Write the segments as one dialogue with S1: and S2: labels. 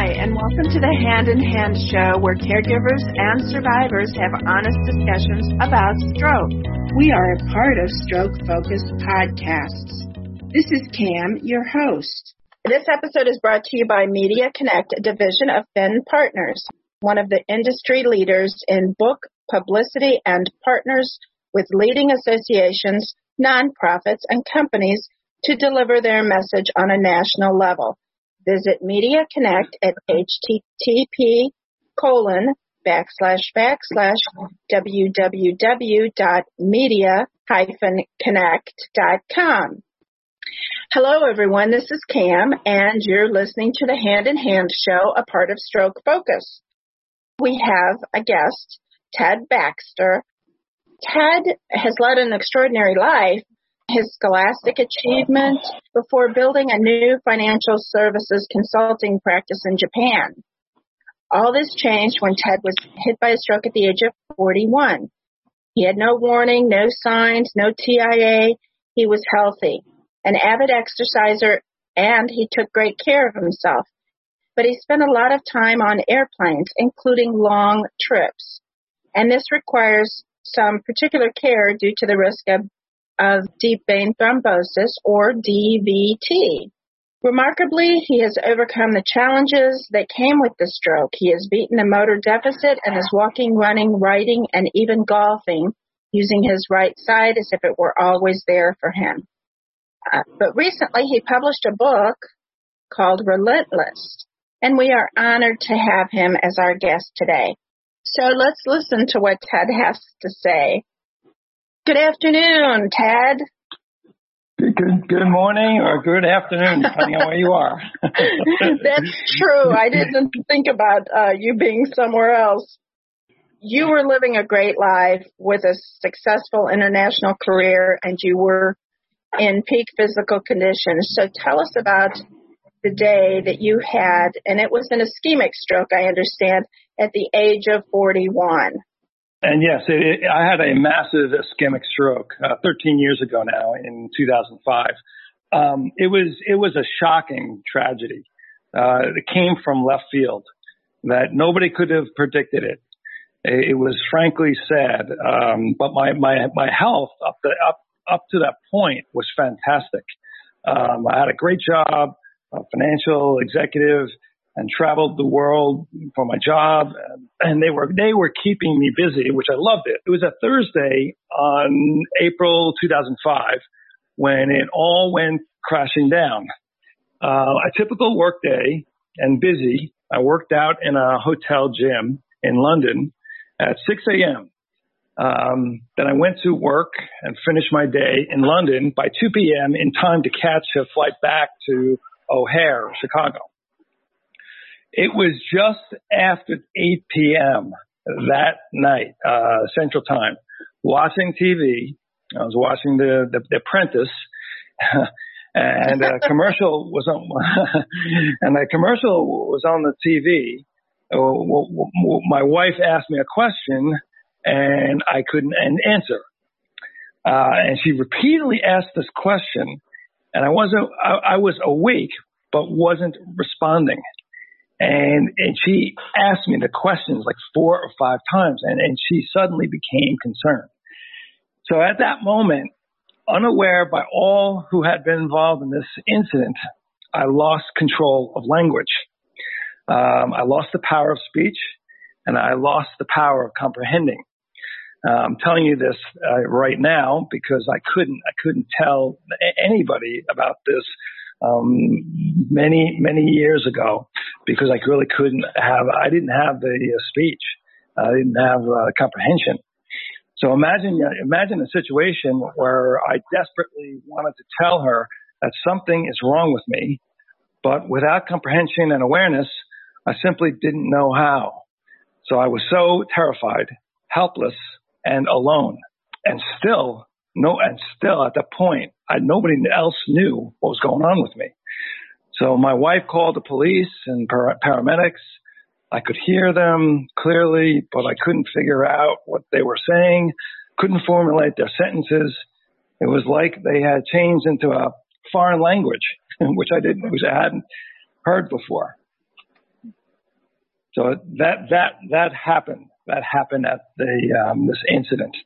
S1: Hi, and welcome to the Hand in Hand show where caregivers and survivors have honest discussions about stroke.
S2: We are a part of Stroke Focus Podcasts. This is Cam, your host.
S1: This episode is brought to you by Media Connect, a division of Finn Partners, one of the industry leaders in book publicity and partners with leading associations, nonprofits, and companies to deliver their message on a national level. Visit Media Connect at http colon backslash backslash www.media-connect.com. Hello everyone, this is Cam and you're listening to the Hand in Hand show, a part of Stroke Focus. We have a guest, Ted Baxter. Ted has led an extraordinary life, his scholastic achievement before building a new financial services consulting practice in Japan. All this changed when Ted was hit by a stroke at the age of 41. He had no warning, no signs, no TIA. He was healthy, an avid exerciser, and he took great care of himself. But he spent a lot of time on airplanes, including long trips. And this requires some particular care due to the risk of of deep vein thrombosis or DVT. Remarkably, he has overcome the challenges that came with the stroke. He has beaten a motor deficit and is walking, running, writing, and even golfing using his right side as if it were always there for him. Uh, but recently he published a book called Relentless, and we are honored to have him as our guest today. So let's listen to what Ted has to say Good afternoon, Ted.
S3: Good, good morning or good afternoon, depending on where you are.
S1: That's true. I didn't think about uh, you being somewhere else. You were living a great life with a successful international career and you were in peak physical condition. So tell us about the day that you had, and it was an ischemic stroke, I understand, at the age of 41.
S3: And yes, it, it, I had a massive ischemic stroke uh, 13 years ago now in 2005. Um, it was it was a shocking tragedy. Uh, it came from left field that nobody could have predicted it. It, it was frankly sad, um, but my my my health up the up up to that point was fantastic. Um, I had a great job, a financial executive and traveled the world for my job and they were they were keeping me busy which i loved it. It was a thursday on april 2005 when it all went crashing down. Uh, a typical work day and busy i worked out in a hotel gym in london at 6 a.m um, then i went to work and finished my day in london by 2 p.m in time to catch a flight back to o'hare chicago it was just after 8 p.m. that night, uh, Central Time, watching TV. I was watching the, the, the Apprentice. and a commercial was on, and a commercial was on the TV. Uh, my wife asked me a question, and I couldn't answer. Uh, and she repeatedly asked this question, and I wasn't. I, I was awake, but wasn't responding. And, and she asked me the questions like four or five times and, and she suddenly became concerned. So at that moment, unaware by all who had been involved in this incident, I lost control of language. Um, I lost the power of speech and I lost the power of comprehending. Uh, I'm telling you this uh, right now because I couldn't I couldn't tell anybody about this um, many many years ago because I really couldn't have I didn't have the uh, speech I didn't have uh, comprehension. So imagine imagine a situation where I desperately wanted to tell her that something is wrong with me, but without comprehension and awareness, I simply didn't know how. So I was so terrified, helpless, and alone. And still, no, and still at that point, I, nobody else knew what was going on with me. So my wife called the police and par- paramedics. I could hear them clearly, but I couldn't figure out what they were saying, couldn't formulate their sentences. It was like they had changed into a foreign language, which I didn't, which I hadn't heard before. So that that that happened. That happened at the um, this incident.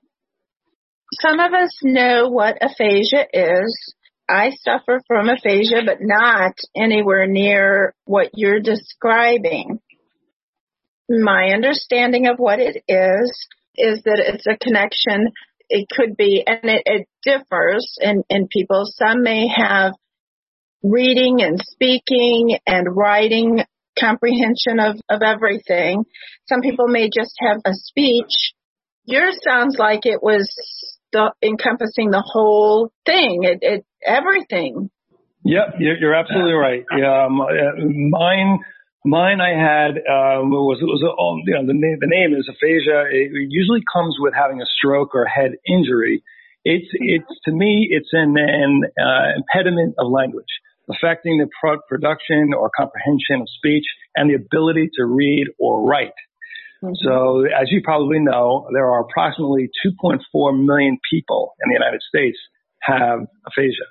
S1: Some of us know what aphasia is. I suffer from aphasia, but not anywhere near what you're describing. My understanding of what it is is that it's a connection. It could be, and it, it differs in, in people. Some may have reading and speaking and writing comprehension of, of everything. Some people may just have a speech. Yours sounds like it was the, encompassing the whole thing, it, it everything.
S3: Yep, you're, absolutely right. Yeah, um, mine, mine I had um, was was um, you know the name the name is aphasia. It usually comes with having a stroke or head injury. It's it's to me it's an an uh, impediment of language affecting the pro- production or comprehension of speech and the ability to read or write. Mm-hmm. So, as you probably know, there are approximately 2.4 million people in the United States have aphasia.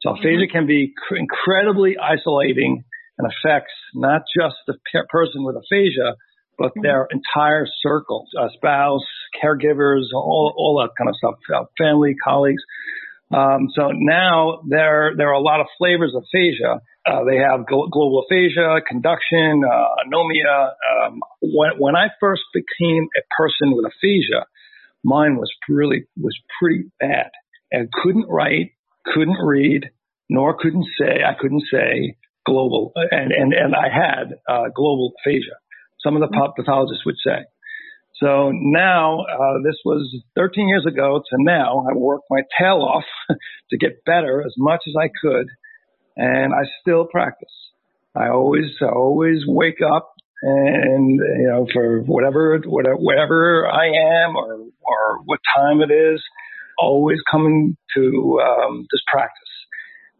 S3: So, mm-hmm. aphasia can be cr- incredibly isolating and affects not just the pe- person with aphasia, but mm-hmm. their entire circle, a spouse, caregivers, all, all that kind of stuff, uh, family, colleagues. Um, so now there there are a lot of flavors of aphasia. Uh, they have global aphasia, conduction, uh, anomia. Um, when, when I first became a person with aphasia, mine was really was pretty bad and couldn't write, couldn't read, nor couldn't say I couldn't say global and and and I had uh, global aphasia. Some of the pathologists would say. So now, uh, this was 13 years ago to now, I worked my tail off to get better as much as I could, and I still practice. I always, I always wake up and, you know, for whatever, whatever, I am or, or what time it is, always coming to, um, this practice.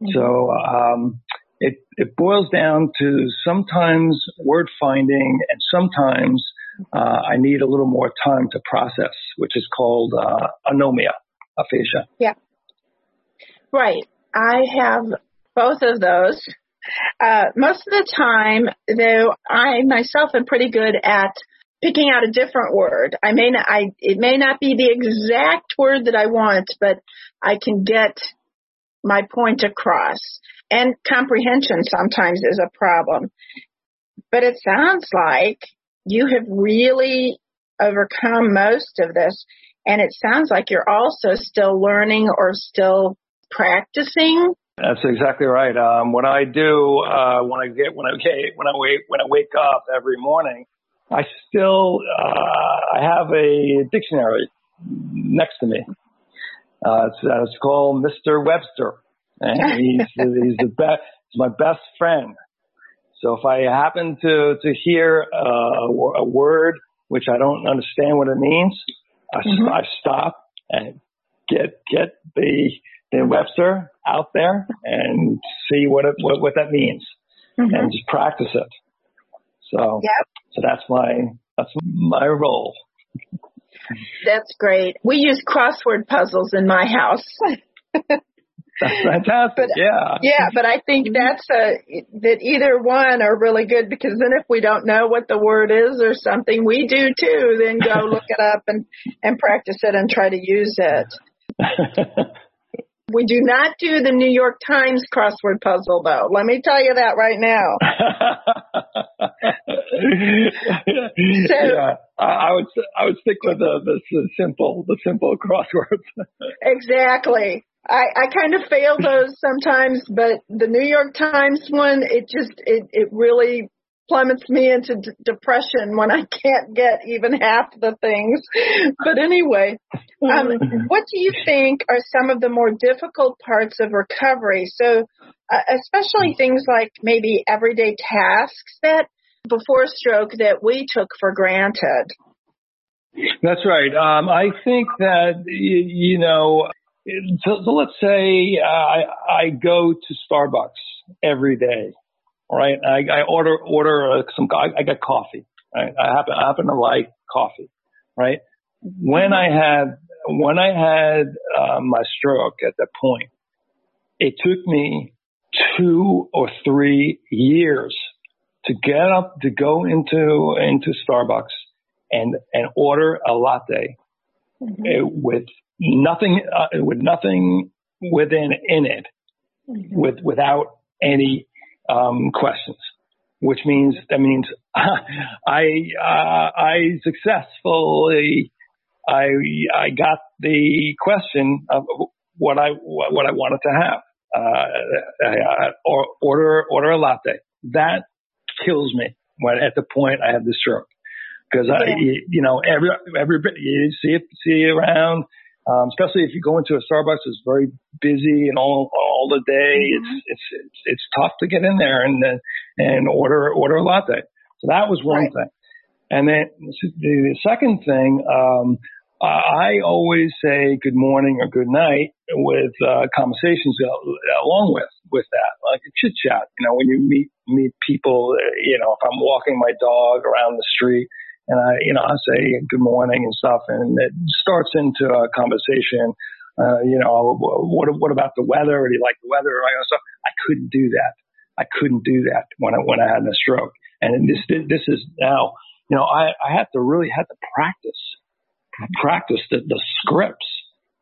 S3: Mm-hmm. So, um, it, it boils down to sometimes word finding and sometimes uh, I need a little more time to process, which is called uh, anomia, aphasia.
S1: Yeah. Right. I have both of those. Uh, most of the time, though, I myself am pretty good at picking out a different word. I may not, I, it may not be the exact word that I want, but I can get my point across. And comprehension sometimes is a problem. But it sounds like you have really overcome most of this. And it sounds like you're also still learning or still practicing.
S3: That's exactly right. Um, what I do uh, when I get when I get when I wake when I wake up every morning, I still uh, I have a dictionary next to me. Uh, it's, uh, it's called Mr. Webster, and he's he's the best. He's my best friend. So if I happen to, to hear uh, a word which I don't understand what it means, I, mm-hmm. I stop and get get the the Webster out there and see what it, what, what that means, mm-hmm. and just practice it. So yep. so that's my that's my role.
S1: That's great. We use crossword puzzles in my house.
S3: That's fantastic. But, yeah.
S1: Yeah, but I think mm-hmm. that's a, that either one are really good because then if we don't know what the word is or something, we do too, then go look it up and, and practice it and try to use it. we do not do the New York Times crossword puzzle though. Let me tell you that right now.
S3: so, yeah, I would I would stick with the, the, the simple the simple crosswords.
S1: exactly. I, I kind of fail those sometimes, but the New York Times one, it just, it, it really plummets me into d- depression when I can't get even half the things. But anyway, um, what do you think are some of the more difficult parts of recovery? So, uh, especially things like maybe everyday tasks that before stroke that we took for granted.
S3: That's right. Um, I think that, you, you know, so, so let's say uh, I, I go to Starbucks every day, right? I, I order order uh, some. I, I get coffee. Right? I happen I happen to like coffee, right? When I had when I had uh, my stroke at that point, it took me two or three years to get up to go into into Starbucks and and order a latte mm-hmm. Eh, with nothing uh, with nothing within in it mm-hmm. with without any um, questions which means that means I uh, I successfully I I got the question of what I what I wanted to have uh, or order order a latte that kills me when at the point I have the stroke because yeah. I you know every every you see it see around um, especially if you go into a Starbucks, it's very busy and all all the day. Mm-hmm. It's, it's it's it's tough to get in there and and order order a latte. So that was one right. thing. And then the second thing, um, I always say good morning or good night with uh, conversations along with with that, like a chit chat. You know, when you meet meet people, you know, if I'm walking my dog around the street and I, you know, I say good morning and stuff, and it starts into a conversation. Uh, you know, what what about the weather? Do you like the weather? So I couldn't do that. I couldn't do that when I when I had a stroke. And this this is now, you know, I I had to really had to practice practice the, the scripts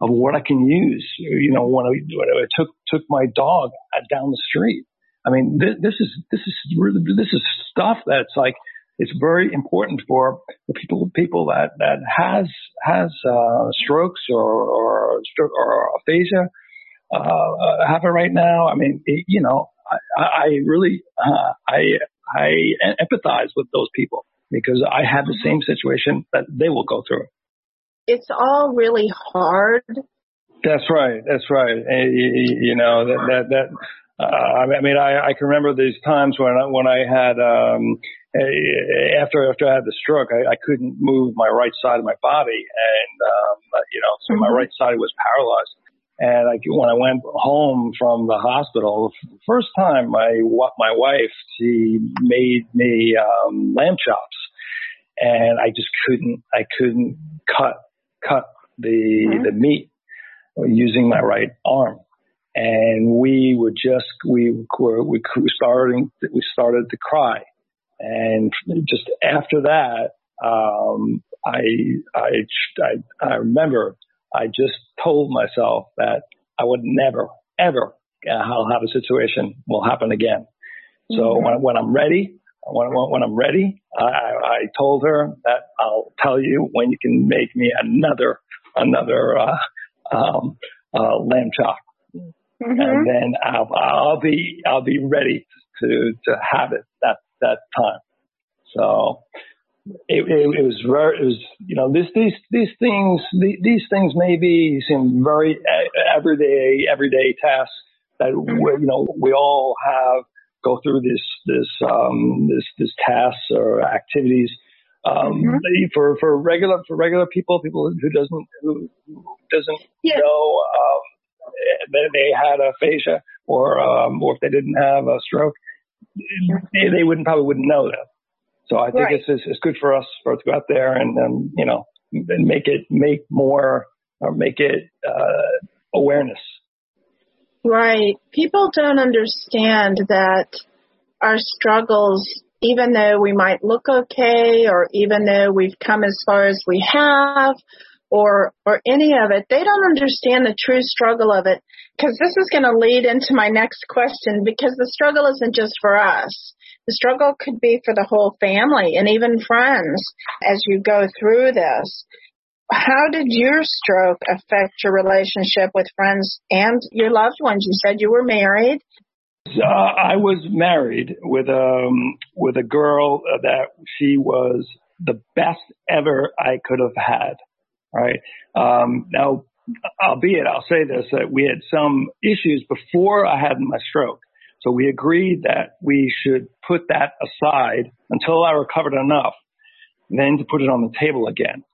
S3: of what I can use. You know, when I, when I took took my dog down the street. I mean, this, this is this is really this is stuff that's like it's very important for people people that that has has uh, strokes or or, or aphasia uh, have it right now. I mean, it, you know, I, I really uh, I I empathize with those people because I have the same situation that they will go through.
S1: It's all really hard.
S3: That's right. That's right. And, you know that that that. Uh, I mean, I, I can remember these times when I, when I had um, after after I had the stroke, I, I couldn't move my right side of my body, and um, you know, so mm-hmm. my right side was paralyzed. And I, when I went home from the hospital, the first time my my wife she made me um, lamb chops, and I just couldn't I couldn't cut cut the mm-hmm. the meat using my right arm and we were just we were we starting we started to cry and just after that, um, I, I, I, I remember I just told myself that I would never, ever I'll have a situation will happen again. So mm-hmm. when, when I'm ready, when, when I'm ready, I, I told her that I'll tell you when you can make me another, another, uh, um, uh, lamb chop. Mm-hmm. And then I'll, I'll be, I'll be ready to, to have it that that time. So it, it, it was very, it was, you know, this, these, these things, these things maybe seem very everyday, everyday tasks that, we, you know, we all have go through this, this, um, this, this tasks or activities. Um, mm-hmm. for, for regular, for regular people, people who doesn't, who, who doesn't yeah. know, um, that they had aphasia or, um, or if they didn't have a stroke, they, they wouldn't probably wouldn't know that. So I think right. it's, it's, good for us for to go out there and um, you know and make it make more or make it uh, awareness.
S1: Right. People don't understand that our struggles, even though we might look okay, or even though we've come as far as we have, or or any of it, they don't understand the true struggle of it. Because this is going to lead into my next question. Because the struggle isn't just for us the struggle could be for the whole family and even friends as you go through this. How did your stroke affect your relationship with friends and your loved ones? You said you were married.
S3: Uh, I was married with um with a girl that she was the best ever I could have had. Right um, now, albeit I'll say this that we had some issues before I had my stroke. So we agreed that we should put that aside until I recovered enough, then to put it on the table again.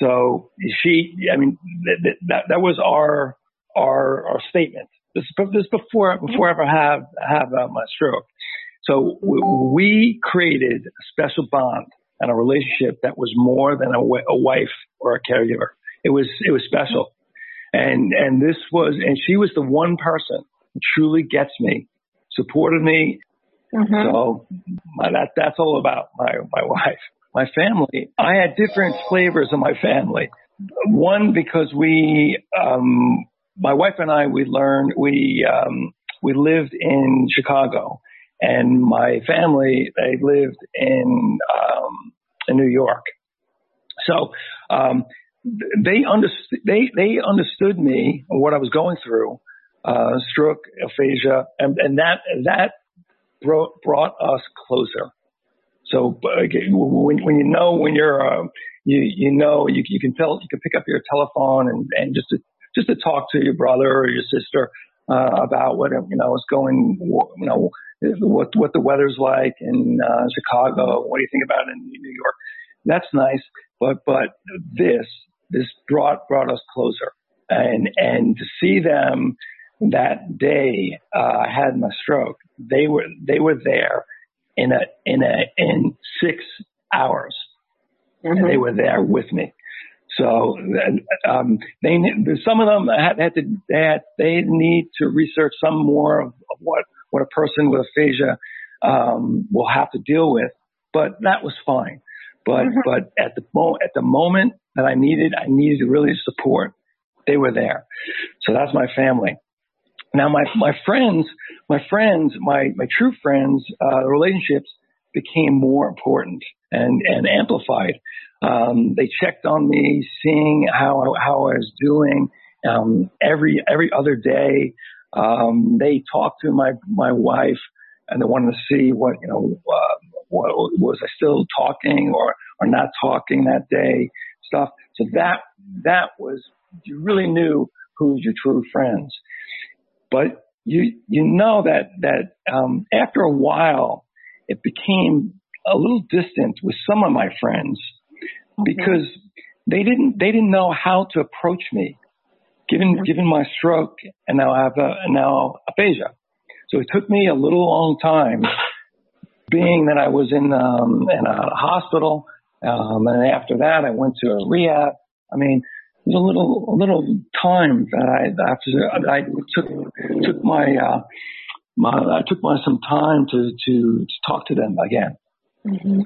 S3: So she, I mean, that, that, that was our, our, our statement. This, this before, before I ever have, have uh, my stroke. So we created a special bond and a relationship that was more than a, a wife or a caregiver. It was, it was special. And, and this was, and she was the one person who truly gets me supported me Mm-hmm. So my, that that's all about my my wife. My family. I had different flavors of my family. One because we, um, my wife and I, we learned we um, we lived in Chicago, and my family they lived in um, in New York. So um, they understood they they understood me what I was going through, uh, stroke, aphasia, and, and that that brought, brought us closer. So when, when you know when you're uh, you you know you you can tell you can pick up your telephone and and just to just to talk to your brother or your sister uh, about what you know is going you know what what the weather's like in uh, Chicago. What do you think about in New York? That's nice, but but this this brought brought us closer, and and to see them that day uh, I had my stroke, they were they were there in a in a in six hours, mm-hmm. and they were there with me. So um, they some of them had, had to they, had, they need to research some more of, of what what a person with aphasia um, will have to deal with, but that was fine. But mm-hmm. but at the mo- at the moment that I needed, I needed really support. They were there. So that's my family. Now my my friends, my friends, my my true friends, uh, relationships became more important and and amplified. Um, they checked on me, seeing how how I was doing um, every every other day. Um, they talked to my my wife, and they wanted to see what you know. Uh, what, was I still talking or or not talking that day? Stuff. So that that was you really knew who's your true friends. But you you know that that um, after a while, it became a little distant with some of my friends okay. because they didn't they didn't know how to approach me, given given my stroke and now I have a, now aphasia. So it took me a little long time, being that I was in um, in a hospital, um, and after that I went to a rehab. I mean, it was a little a little time that I after I took took my uh, my I took my some time to to, to talk to them again.
S1: Mm-hmm.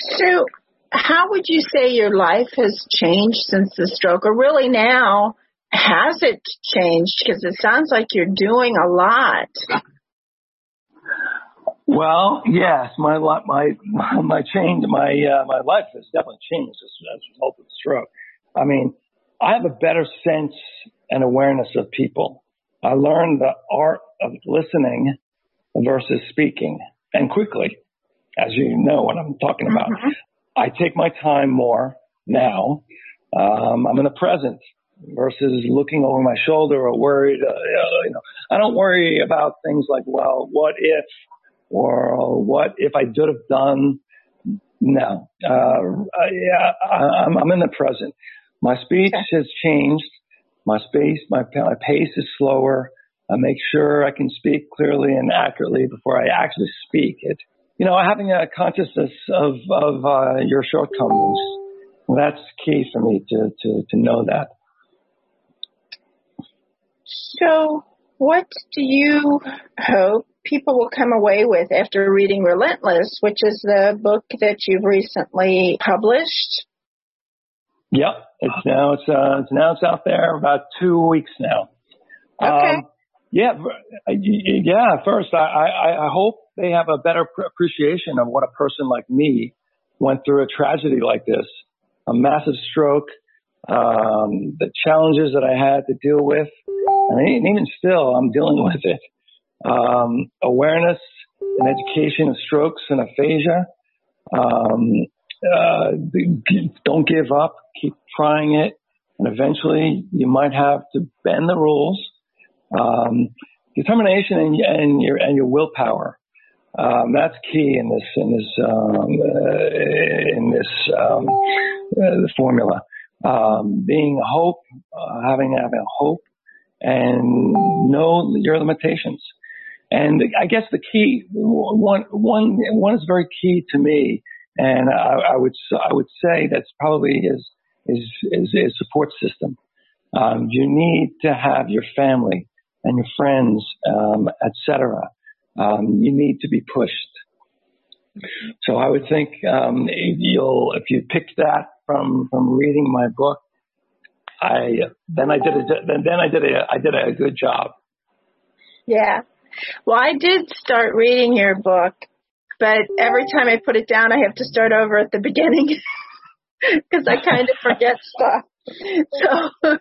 S1: So, how would you say your life has changed since the stroke, or really now? Has it changed? Because it sounds like you're doing a lot.
S3: Well, yes, my my my change my uh, my life has definitely changed as, as a result of the stroke. I mean, I have a better sense and awareness of people. I learned the art of listening versus speaking and quickly, as you know what I'm talking about. Mm-hmm. I take my time more now. Um, I'm in the present versus looking over my shoulder or worried. Uh, you know, I don't worry about things like, well, what if, or what if I could have done. No, uh, yeah, I'm, I'm in the present. My speech has changed. My space, my, my pace is slower. I make sure I can speak clearly and accurately before I actually speak it. You know, having a consciousness of, of uh, your shortcomings, that's key for me to, to, to know that.
S1: So, what do you hope people will come away with after reading Relentless, which is the book that you've recently published?
S3: Yep, it's now it's uh, it's now it's out there about two weeks now.
S1: Okay. Um,
S3: yeah, yeah. First, I, I I hope they have a better appreciation of what a person like me went through a tragedy like this, a massive stroke, um, the challenges that I had to deal with, and even still, I'm dealing with it. Um, awareness and education of strokes and aphasia. Um, uh, don't give up, keep trying it, and eventually you might have to bend the rules. Um, determination and, and, your and your willpower. Um, that's key in this in this um, uh, in this um, uh, formula. Um, being hope, uh, having having hope, and know your limitations. And I guess the key one one one is very key to me and I, I would I would say that's probably his his, his, his support system. Um, you need to have your family and your friends, um, etc. Um, you need to be pushed. So I would think um, you'll if you pick that from from reading my book, I then I did a then then I did a I did a good job.
S1: Yeah. Well, I did start reading your book, but every time I put it down, I have to start over at the beginning because I kind of forget stuff. So,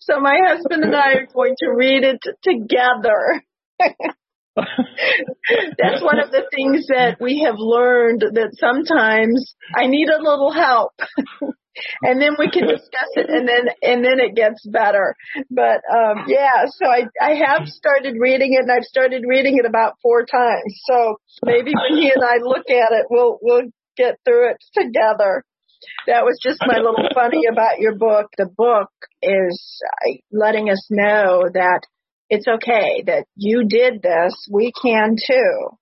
S1: so my husband and I are going to read it together. That's one of the things that we have learned that sometimes I need a little help. and then we can discuss it and then and then it gets better. But um yeah, so I I have started reading it and I've started reading it about four times. So maybe when he and I look at it we'll we'll get through it together. That was just my little funny about your book. The book is letting us know that it's okay that you did this. We can too.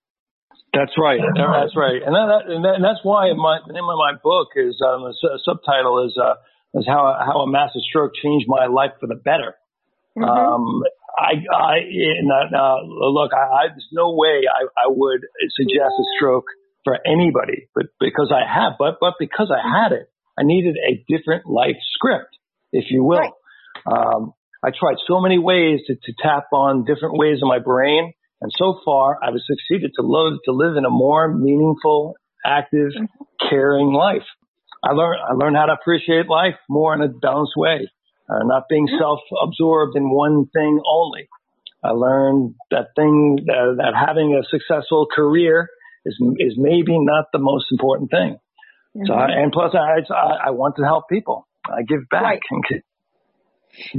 S3: That's right. That's right. And, that, and, that, and that's why my, the name of my book is um, the subtitle is uh, is how how a massive stroke changed my life for the better. Mm-hmm. Um, I, I, now, look, I, I, there's no way I, I would suggest a stroke for anybody, but because I have, but but because I had it, I needed a different life script, if you will. Right. Um, I tried so many ways to, to tap on different ways in my brain. And so far, I've succeeded to live, to live in a more meaningful, active, caring life. I learned, I learned how to appreciate life more in a balanced way, uh, not being self-absorbed in one thing only. I learned that thing, that, that having a successful career is, is maybe not the most important thing. Mm-hmm. So, I, and plus I, I, I want to help people. I give back right. and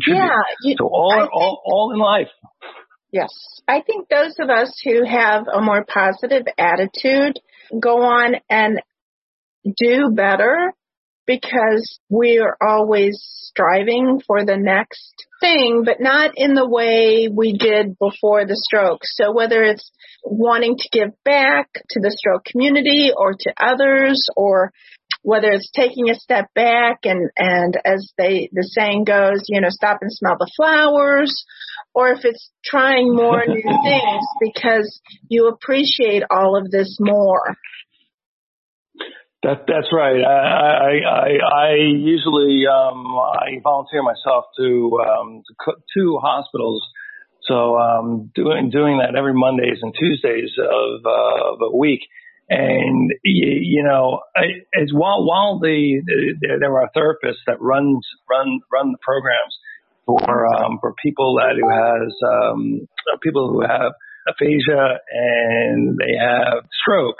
S1: yeah. You,
S3: so all, think, all, all in life.
S1: Yes. I think those of us who have a more positive attitude go on and do better because we are always striving for the next thing, but not in the way we did before the stroke. So whether it's wanting to give back to the stroke community or to others or whether it's taking a step back and, and as they, the saying goes, you know, stop and smell the flowers, or if it's trying more new things because you appreciate all of this more.
S3: That that's right. I I I, I usually um, I volunteer myself to um, to two hospitals. So um, doing doing that every Mondays and Tuesdays of, uh, of a week. And you know, as while while the, the there are therapists that runs run run the programs for um, for people that who has um, people who have aphasia and they have stroke,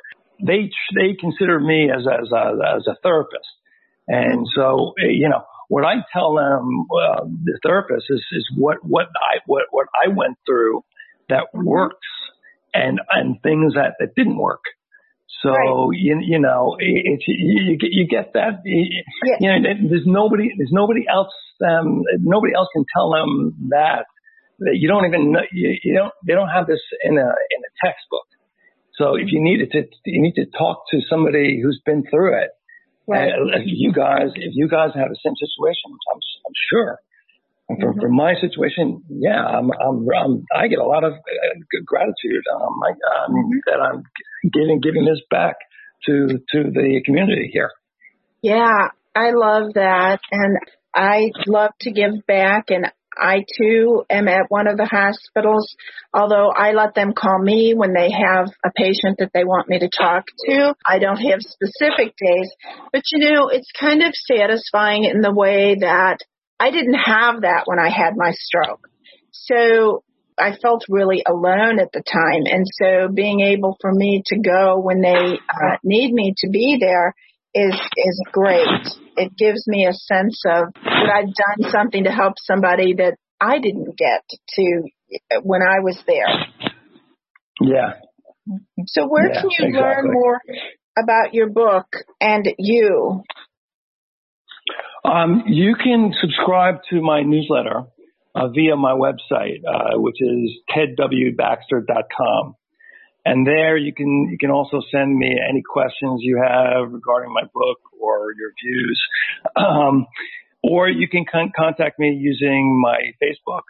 S3: they they consider me as as a, as a therapist, and so you know what I tell them uh, the therapist is is what what I what what I went through that works and and things that that didn't work so right. you you know it's you, you get that you, yes. you know there's nobody there's nobody else um nobody else can tell them that that you don't even know you, you don't they don't have this in a in a textbook. So if you needed to you need to talk to somebody who's been through it. Right. Uh, you guys if you guys have the same situation, I'm I'm sure for, mm-hmm. for my situation, yeah, I'm, I'm, I'm, i get a lot of uh, good gratitude um, I, um, mm-hmm. that I'm giving giving this back to to the community here.
S1: Yeah, I love that, and I love to give back, and I too am at one of the hospitals, although I let them call me when they have a patient that they want me to talk to. I don't have specific days, but you know, it's kind of satisfying in the way that I didn't have that when I had my stroke. So I felt really alone at the time. And so being able for me to go when they uh, need me to be there is, is great. It gives me a sense of that I've done something to help somebody that I didn't get to when I was there.
S3: Yeah.
S1: So where yeah, can you exactly. learn more about your book and you?
S3: Um, you can subscribe to my newsletter uh, via my website, uh, which is tedwbaxter.com. And there you can you can also send me any questions you have regarding my book or your views, um, or you can con- contact me using my Facebook,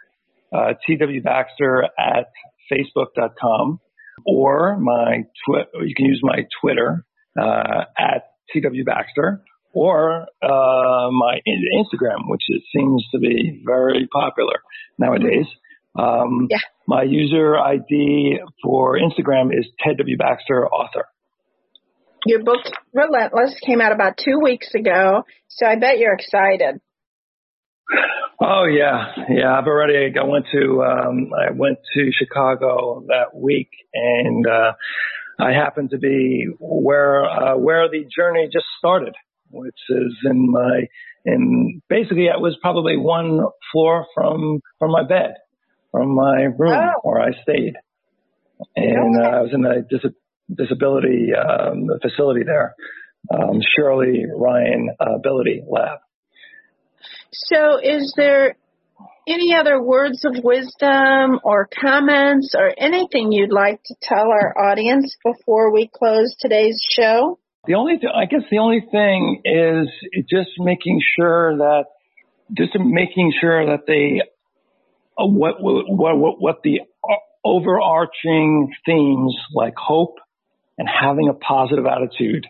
S3: uh, twbaxter at facebook.com. or my twi- you can use my Twitter uh, at TW Baxter or uh, my Instagram, which it seems to be very popular nowadays. Um, yeah. My user ID for Instagram is Ted W. Baxter, author.
S1: Your book, Relentless, came out about two weeks ago, so I bet you're excited.
S3: Oh yeah, yeah. I've already. I went to um, I went to Chicago that week, and uh, I happened to be where uh, where the journey just started, which is in my in basically it was probably one floor from from my bed, from my room oh. where I stayed, and uh, I was in the dis- disability um, facility there, um, Shirley Ryan uh, Ability Lab.
S1: So, is there any other words of wisdom or comments or anything you'd like to tell our audience before we close today's show?
S3: The only, th- I guess, the only thing is just making sure that, just making sure that they, uh, what, what, what, what the overarching themes like hope and having a positive attitude.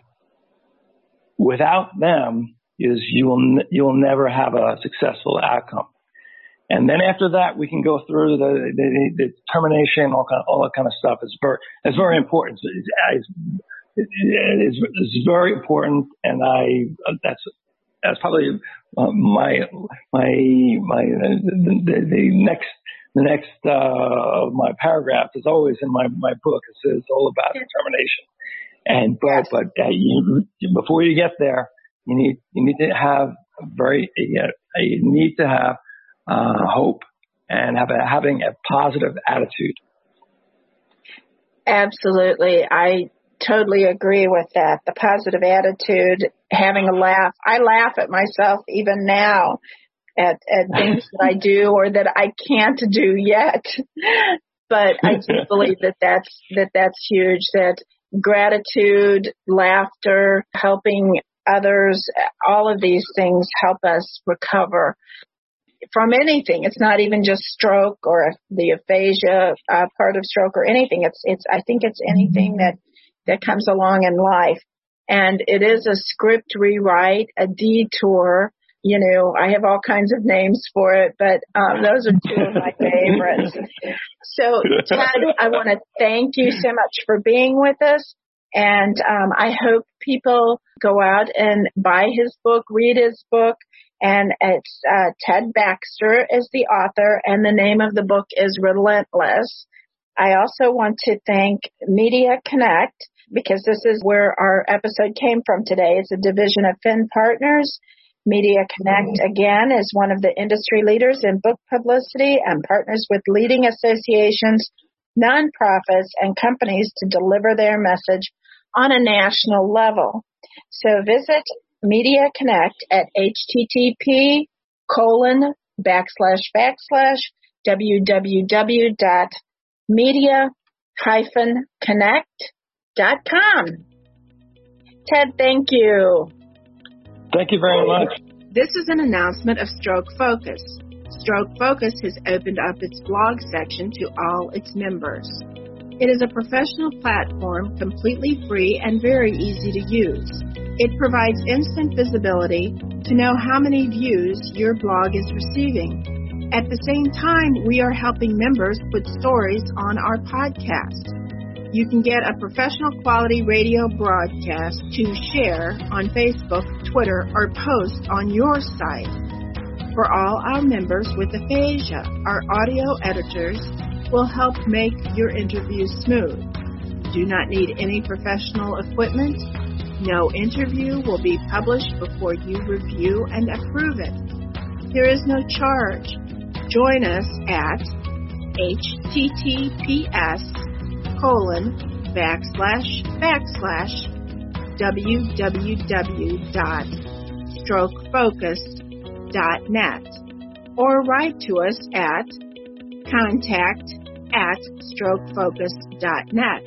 S3: Without them, is you will you will never have a successful outcome. And then after that, we can go through the, the, the determination, all kind of, all that kind of stuff. Is very it's very important. It's, it's, it's very important, and I that's that's probably uh, my my my the, the, the next the next uh, my paragraph is always in my my book. It's, all about determination. And but but uh, you, before you get there, you need you need to have very you, you need to have uh, hope and have a, having a positive attitude.
S1: Absolutely, I totally agree with that. The positive attitude, having a laugh. I laugh at myself even now at, at things that I do or that I can't do yet. but I do believe that that's that that's huge. That gratitude, laughter, helping others, all of these things help us recover from anything. It's not even just stroke or the aphasia uh, part of stroke or anything. It's it's I think it's anything that that comes along in life. And it is a script rewrite, a detour. You know, I have all kinds of names for it, but um, those are two of my favorites. So, Ted, I want to thank you so much for being with us. And um, I hope people go out and buy his book, read his book, and it's uh, Ted Baxter is the author, and the name of the book is Relentless. I also want to thank Media Connect because this is where our episode came from today. It's a division of Finn Partners. Media Connect, mm-hmm. again, is one of the industry leaders in book publicity and partners with leading associations, nonprofits, and companies to deliver their message on a national level. So visit Media Connect at http colon backslash backslash www.media hyphen connect.com. Ted, thank you.
S3: Thank you very much.
S2: This is an announcement of Stroke Focus. Stroke Focus has opened up its blog section to all its members. It is a professional platform, completely free and very easy to use. It provides instant visibility to know how many views your blog is receiving. At the same time, we are helping members put stories on our podcast. You can get a professional quality radio broadcast to share on Facebook, Twitter, or post on your site. For all our members with aphasia, our audio editors will help make your interview smooth. Do not need any professional equipment. No interview will be published before you review and approve it. There is no charge. Join us at https colon backslash backslash www.strokefocus.net or write to us at contact at strokefocus.net.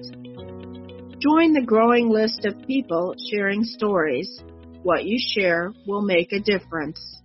S2: Join the growing list of people sharing stories. What you share will make a difference.